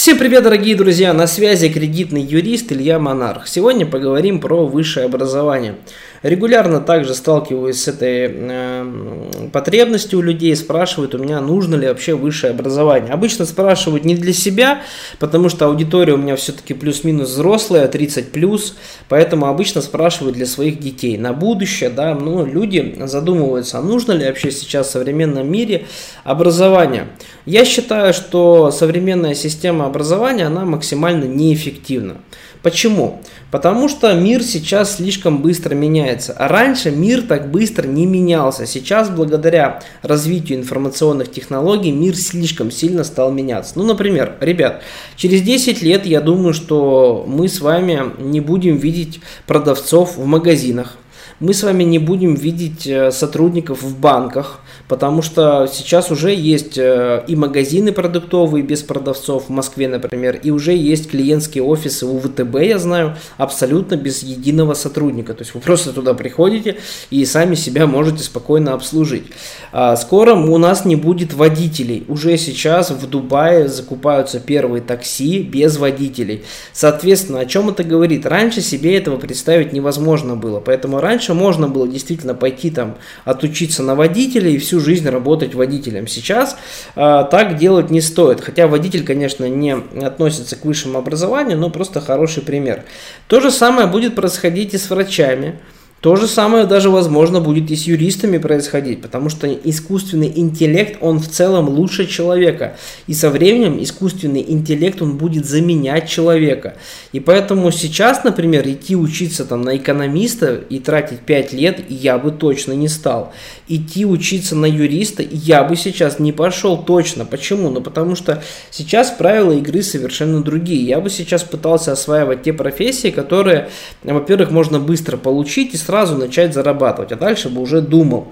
Всем привет, дорогие друзья! На связи кредитный юрист Илья Монарх. Сегодня поговорим про высшее образование. Регулярно также сталкиваюсь с этой э, потребностью у людей, спрашивают у меня, нужно ли вообще высшее образование. Обычно спрашивают не для себя, потому что аудитория у меня все-таки плюс-минус взрослая, 30 плюс, поэтому обычно спрашивают для своих детей на будущее, да, но люди задумываются, а нужно ли вообще сейчас в современном мире образование. Я считаю, что современная система образования, она максимально неэффективна. Почему? Потому что мир сейчас слишком быстро меняется. А раньше мир так быстро не менялся. Сейчас, благодаря развитию информационных технологий, мир слишком сильно стал меняться. Ну, например, ребят, через 10 лет я думаю, что мы с вами не будем видеть продавцов в магазинах. Мы с вами не будем видеть э, сотрудников в банках потому что сейчас уже есть э, и магазины продуктовые без продавцов в Москве, например, и уже есть клиентские офисы у ВТБ, я знаю, абсолютно без единого сотрудника. То есть вы просто туда приходите и сами себя можете спокойно обслужить. А скоро у нас не будет водителей. Уже сейчас в Дубае закупаются первые такси без водителей. Соответственно, о чем это говорит? Раньше себе этого представить невозможно было. Поэтому раньше можно было действительно пойти там отучиться на водителя и всю жизнь работать водителем. Сейчас э, так делать не стоит. Хотя водитель, конечно, не относится к высшему образованию, но просто хороший пример. То же самое будет происходить и с врачами. То же самое даже, возможно, будет и с юристами происходить, потому что искусственный интеллект, он в целом лучше человека. И со временем искусственный интеллект, он будет заменять человека. И поэтому сейчас, например, идти учиться там на экономиста и тратить 5 лет я бы точно не стал. Идти учиться на юриста я бы сейчас не пошел точно. Почему? Ну потому что сейчас правила игры совершенно другие. Я бы сейчас пытался осваивать те профессии, которые, во-первых, можно быстро получить и сразу начать зарабатывать, а дальше бы уже думал.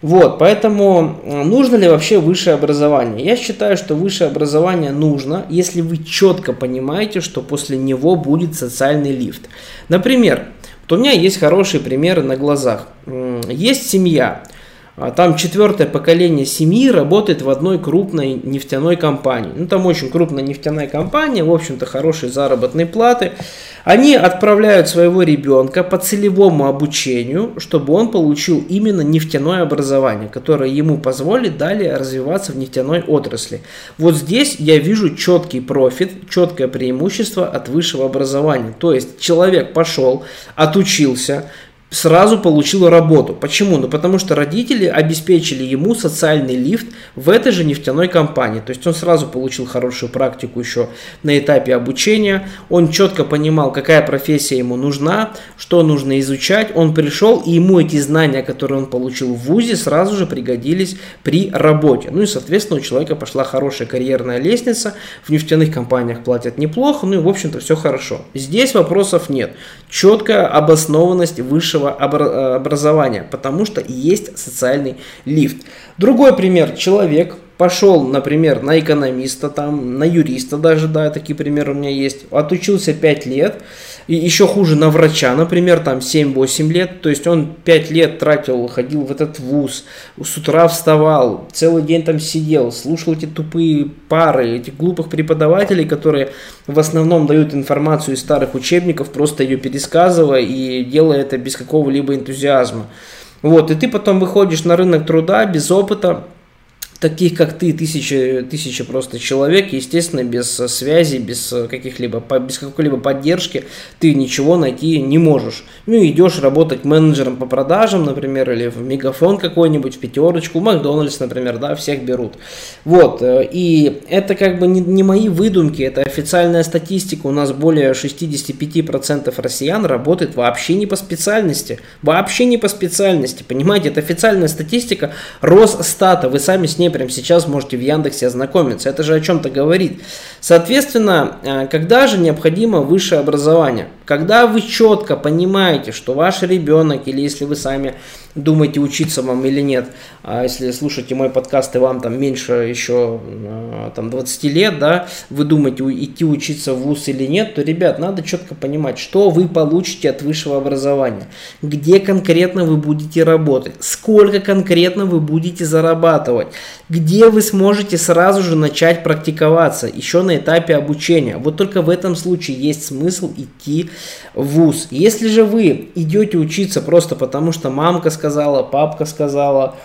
Вот, поэтому э, нужно ли вообще высшее образование? Я считаю, что высшее образование нужно, если вы четко понимаете, что после него будет социальный лифт. Например, вот у меня есть хорошие примеры на глазах. Есть семья, а там четвертое поколение семьи работает в одной крупной нефтяной компании. Ну, там очень крупная нефтяная компания, в общем-то, хорошие заработные платы. Они отправляют своего ребенка по целевому обучению, чтобы он получил именно нефтяное образование, которое ему позволит далее развиваться в нефтяной отрасли. Вот здесь я вижу четкий профит, четкое преимущество от высшего образования. То есть человек пошел, отучился, сразу получил работу. Почему? Ну потому что родители обеспечили ему социальный лифт в этой же нефтяной компании. То есть он сразу получил хорошую практику еще на этапе обучения. Он четко понимал, какая профессия ему нужна, что нужно изучать. Он пришел, и ему эти знания, которые он получил в ВУЗе, сразу же пригодились при работе. Ну и, соответственно, у человека пошла хорошая карьерная лестница. В нефтяных компаниях платят неплохо, ну и, в общем-то, все хорошо. Здесь вопросов нет. Четкая обоснованность высшего высшего образования, потому что есть социальный лифт. Другой пример. Человек пошел, например, на экономиста, там, на юриста даже, да, такие примеры у меня есть, отучился 5 лет, и еще хуже на врача, например, там 7-8 лет, то есть он 5 лет тратил, ходил в этот вуз, с утра вставал, целый день там сидел, слушал эти тупые пары, этих глупых преподавателей, которые в основном дают информацию из старых учебников, просто ее пересказывая и делая это без какого-либо энтузиазма. Вот, и ты потом выходишь на рынок труда без опыта, таких как ты, тысячи, тысячи просто человек, естественно, без связи, без каких-либо, без какой-либо поддержки ты ничего найти не можешь. Ну, идешь работать менеджером по продажам, например, или в Мегафон какой-нибудь, в пятерочку, в Макдональдс, например, да, всех берут. Вот, э, и это как бы не, не мои выдумки, это официальная статистика, у нас более 65% россиян работает вообще не по специальности, вообще не по специальности, понимаете, это официальная статистика Росстата, вы сами с ней прямо сейчас можете в Яндексе ознакомиться. Это же о чем-то говорит. Соответственно, э, когда же необходимо высшее образование? Когда вы четко понимаете, что ваш ребенок, или если вы сами думаете, учиться вам или нет, а если слушаете мой подкаст и вам там меньше еще а, там, 20 лет, да, вы думаете идти учиться в ВУЗ или нет, то, ребят, надо четко понимать, что вы получите от высшего образования, где конкретно вы будете работать, сколько конкретно вы будете зарабатывать, где вы сможете сразу же начать практиковаться еще на этапе обучения. Вот только в этом случае есть смысл идти в ВУЗ. Если же вы идете учиться просто потому, что мамка сказала, папка сказала,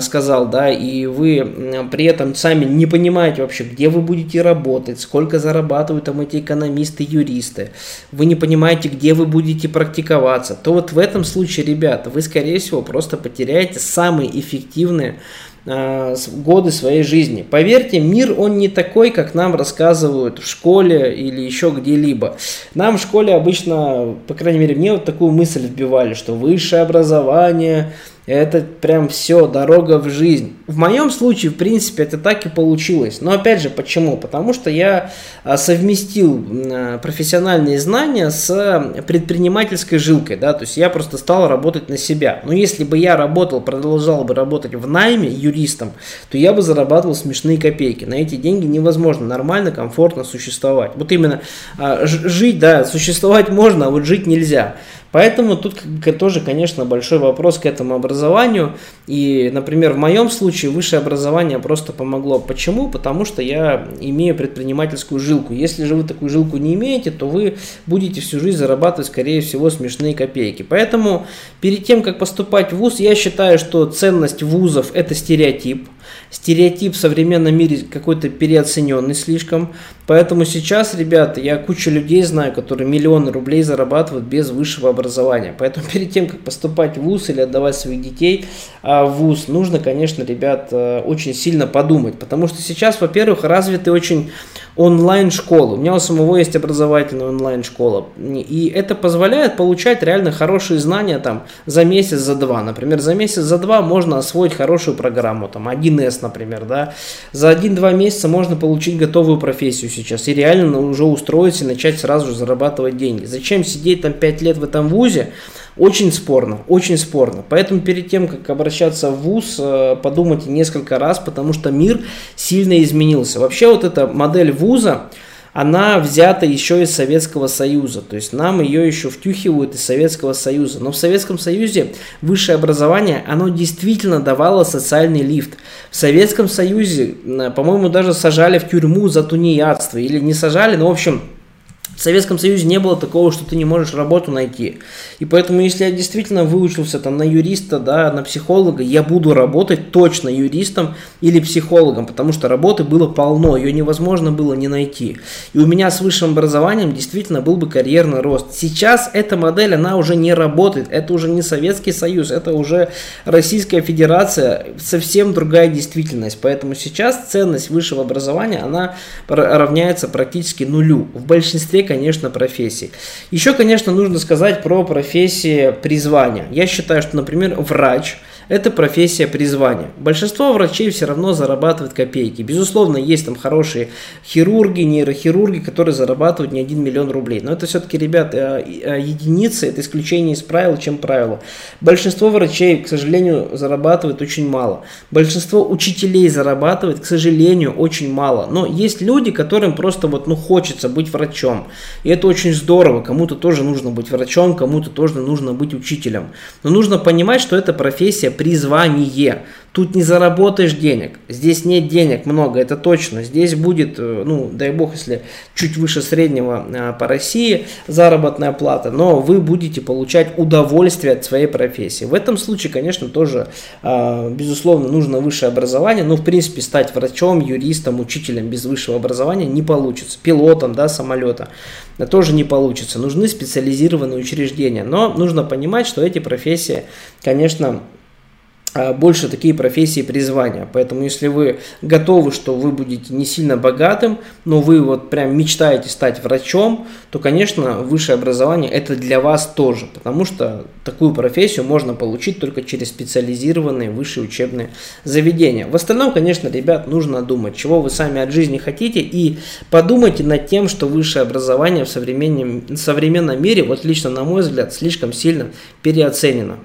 сказал, да, и вы при этом сами не понимаете вообще, где вы будете работать, сколько зарабатывают там эти экономисты, юристы, вы не понимаете, где вы будете практиковаться, то вот в этом случае, ребята, вы, скорее всего, просто потеряете самые эффективные годы своей жизни. Поверьте, мир он не такой, как нам рассказывают в школе или еще где-либо. Нам в школе обычно, по крайней мере, мне вот такую мысль вбивали, что высшее образование это прям все, дорога в жизнь. В моем случае, в принципе, это так и получилось. Но опять же, почему? Потому что я а, совместил а, профессиональные знания с предпринимательской жилкой. Да? То есть я просто стал работать на себя. Но если бы я работал, продолжал бы работать в найме юристом, то я бы зарабатывал смешные копейки. На эти деньги невозможно нормально, комфортно существовать. Вот именно а, жить, да, существовать можно, а вот жить нельзя. Поэтому тут тоже, конечно, большой вопрос к этому образованию. И, например, в моем случае высшее образование просто помогло. Почему? Потому что я имею предпринимательскую жилку. Если же вы такую жилку не имеете, то вы будете всю жизнь зарабатывать, скорее всего, смешные копейки. Поэтому перед тем, как поступать в ВУЗ, я считаю, что ценность вузов – это стереотип стереотип в современном мире какой-то переоцененный слишком. Поэтому сейчас, ребята, я кучу людей знаю, которые миллионы рублей зарабатывают без высшего образования. Поэтому перед тем, как поступать в ВУЗ или отдавать своих детей а, в ВУЗ, нужно, конечно, ребят, э, очень сильно подумать. Потому что сейчас, во-первых, развиты очень онлайн-школы. У меня у самого есть образовательная онлайн-школа. И это позволяет получать реально хорошие знания там за месяц, за два. Например, за месяц, за два можно освоить хорошую программу, там 1С, например, да. За один-два месяца можно получить готовую профессию сейчас и реально уже устроиться и начать сразу же зарабатывать деньги. Зачем сидеть там 5 лет в этом вузе? Очень спорно, очень спорно. Поэтому перед тем, как обращаться в ВУЗ, э, подумайте несколько раз, потому что мир сильно изменился. Вообще вот эта модель ВУЗа, она взята еще из Советского Союза. То есть нам ее еще втюхивают из Советского Союза. Но в Советском Союзе высшее образование, оно действительно давало социальный лифт. В Советском Союзе, по-моему, даже сажали в тюрьму за тунеядство. Или не сажали, но в общем в Советском Союзе не было такого, что ты не можешь работу найти. И поэтому, если я действительно выучился там на юриста, да, на психолога, я буду работать точно юристом или психологом, потому что работы было полно, ее невозможно было не найти. И у меня с высшим образованием действительно был бы карьерный рост. Сейчас эта модель, она уже не работает. Это уже не Советский Союз, это уже Российская Федерация, совсем другая действительность. Поэтому сейчас ценность высшего образования, она равняется практически нулю. В большинстве конечно, профессий. Еще, конечно, нужно сказать про профессии призвания. Я считаю, что, например, врач – это профессия призвания. Большинство врачей все равно зарабатывают копейки. Безусловно, есть там хорошие хирурги, нейрохирурги, которые зарабатывают не один миллион рублей. Но это все-таки, ребят, э, э, единицы, это исключение из правил, чем правило. Большинство врачей, к сожалению, зарабатывают очень мало. Большинство учителей зарабатывает, к сожалению, очень мало. Но есть люди, которым просто вот, ну, хочется быть врачом. И это очень здорово. Кому-то тоже нужно быть врачом, кому-то тоже нужно быть учителем. Но нужно понимать, что эта профессия призвание. Тут не заработаешь денег. Здесь нет денег много, это точно. Здесь будет, э, ну, дай бог, если чуть выше среднего э, по России заработная плата, но вы будете получать удовольствие от своей профессии. В этом случае, конечно, тоже, э, безусловно, нужно высшее образование. Но, в принципе, стать врачом, юристом, учителем без высшего образования не получится. Пилотом, да, самолета тоже не получится. Нужны специализированные учреждения. Но нужно понимать, что эти профессии, конечно, больше такие профессии призвания. Поэтому если вы готовы, что вы будете не сильно богатым, но вы вот прям мечтаете стать врачом, то, конечно, высшее образование это для вас тоже, потому что такую профессию можно получить только через специализированные высшие учебные заведения. В остальном, конечно, ребят, нужно думать, чего вы сами от жизни хотите и подумайте над тем, что высшее образование в современном, в современном мире, вот лично на мой взгляд, слишком сильно переоценено.